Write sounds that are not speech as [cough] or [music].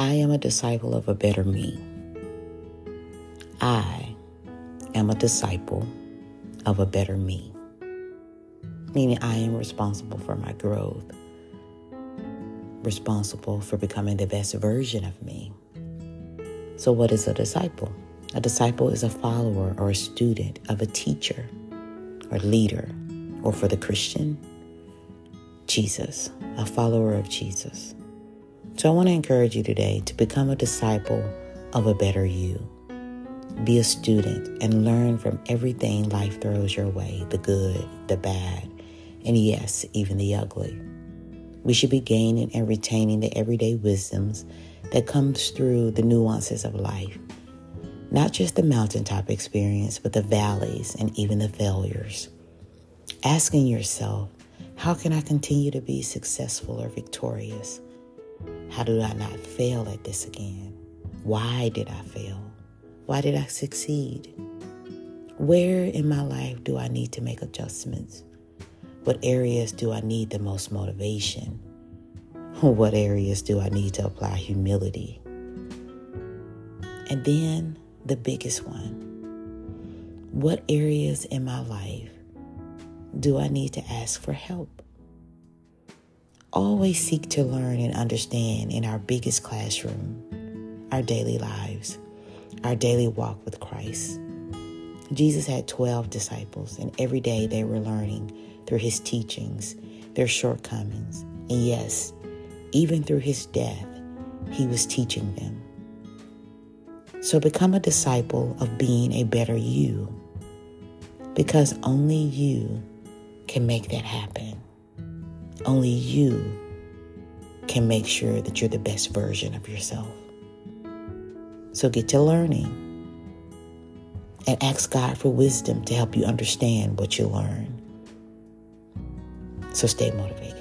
I am a disciple of a better me. I am a disciple of a better me. Meaning, I am responsible for my growth, responsible for becoming the best version of me. So, what is a disciple? A disciple is a follower or a student of a teacher or leader, or for the Christian, Jesus, a follower of Jesus. So I want to encourage you today to become a disciple of a better you. Be a student and learn from everything life throws your way the good, the bad, and yes, even the ugly. We should be gaining and retaining the everyday wisdoms that comes through the nuances of life. Not just the mountaintop experience, but the valleys and even the failures. Asking yourself, how can I continue to be successful or victorious? How do I not fail at this again? Why did I fail? Why did I succeed? Where in my life do I need to make adjustments? What areas do I need the most motivation? [laughs] What areas do I need to apply humility? And then the biggest one what areas in my life do I need to ask for help? Always seek to learn and understand in our biggest classroom, our daily lives, our daily walk with Christ. Jesus had 12 disciples, and every day they were learning through his teachings, their shortcomings, and yes, even through his death, he was teaching them. So become a disciple of being a better you, because only you can make that happen. Only you can make sure that you're the best version of yourself. So get to learning and ask God for wisdom to help you understand what you learn. So stay motivated.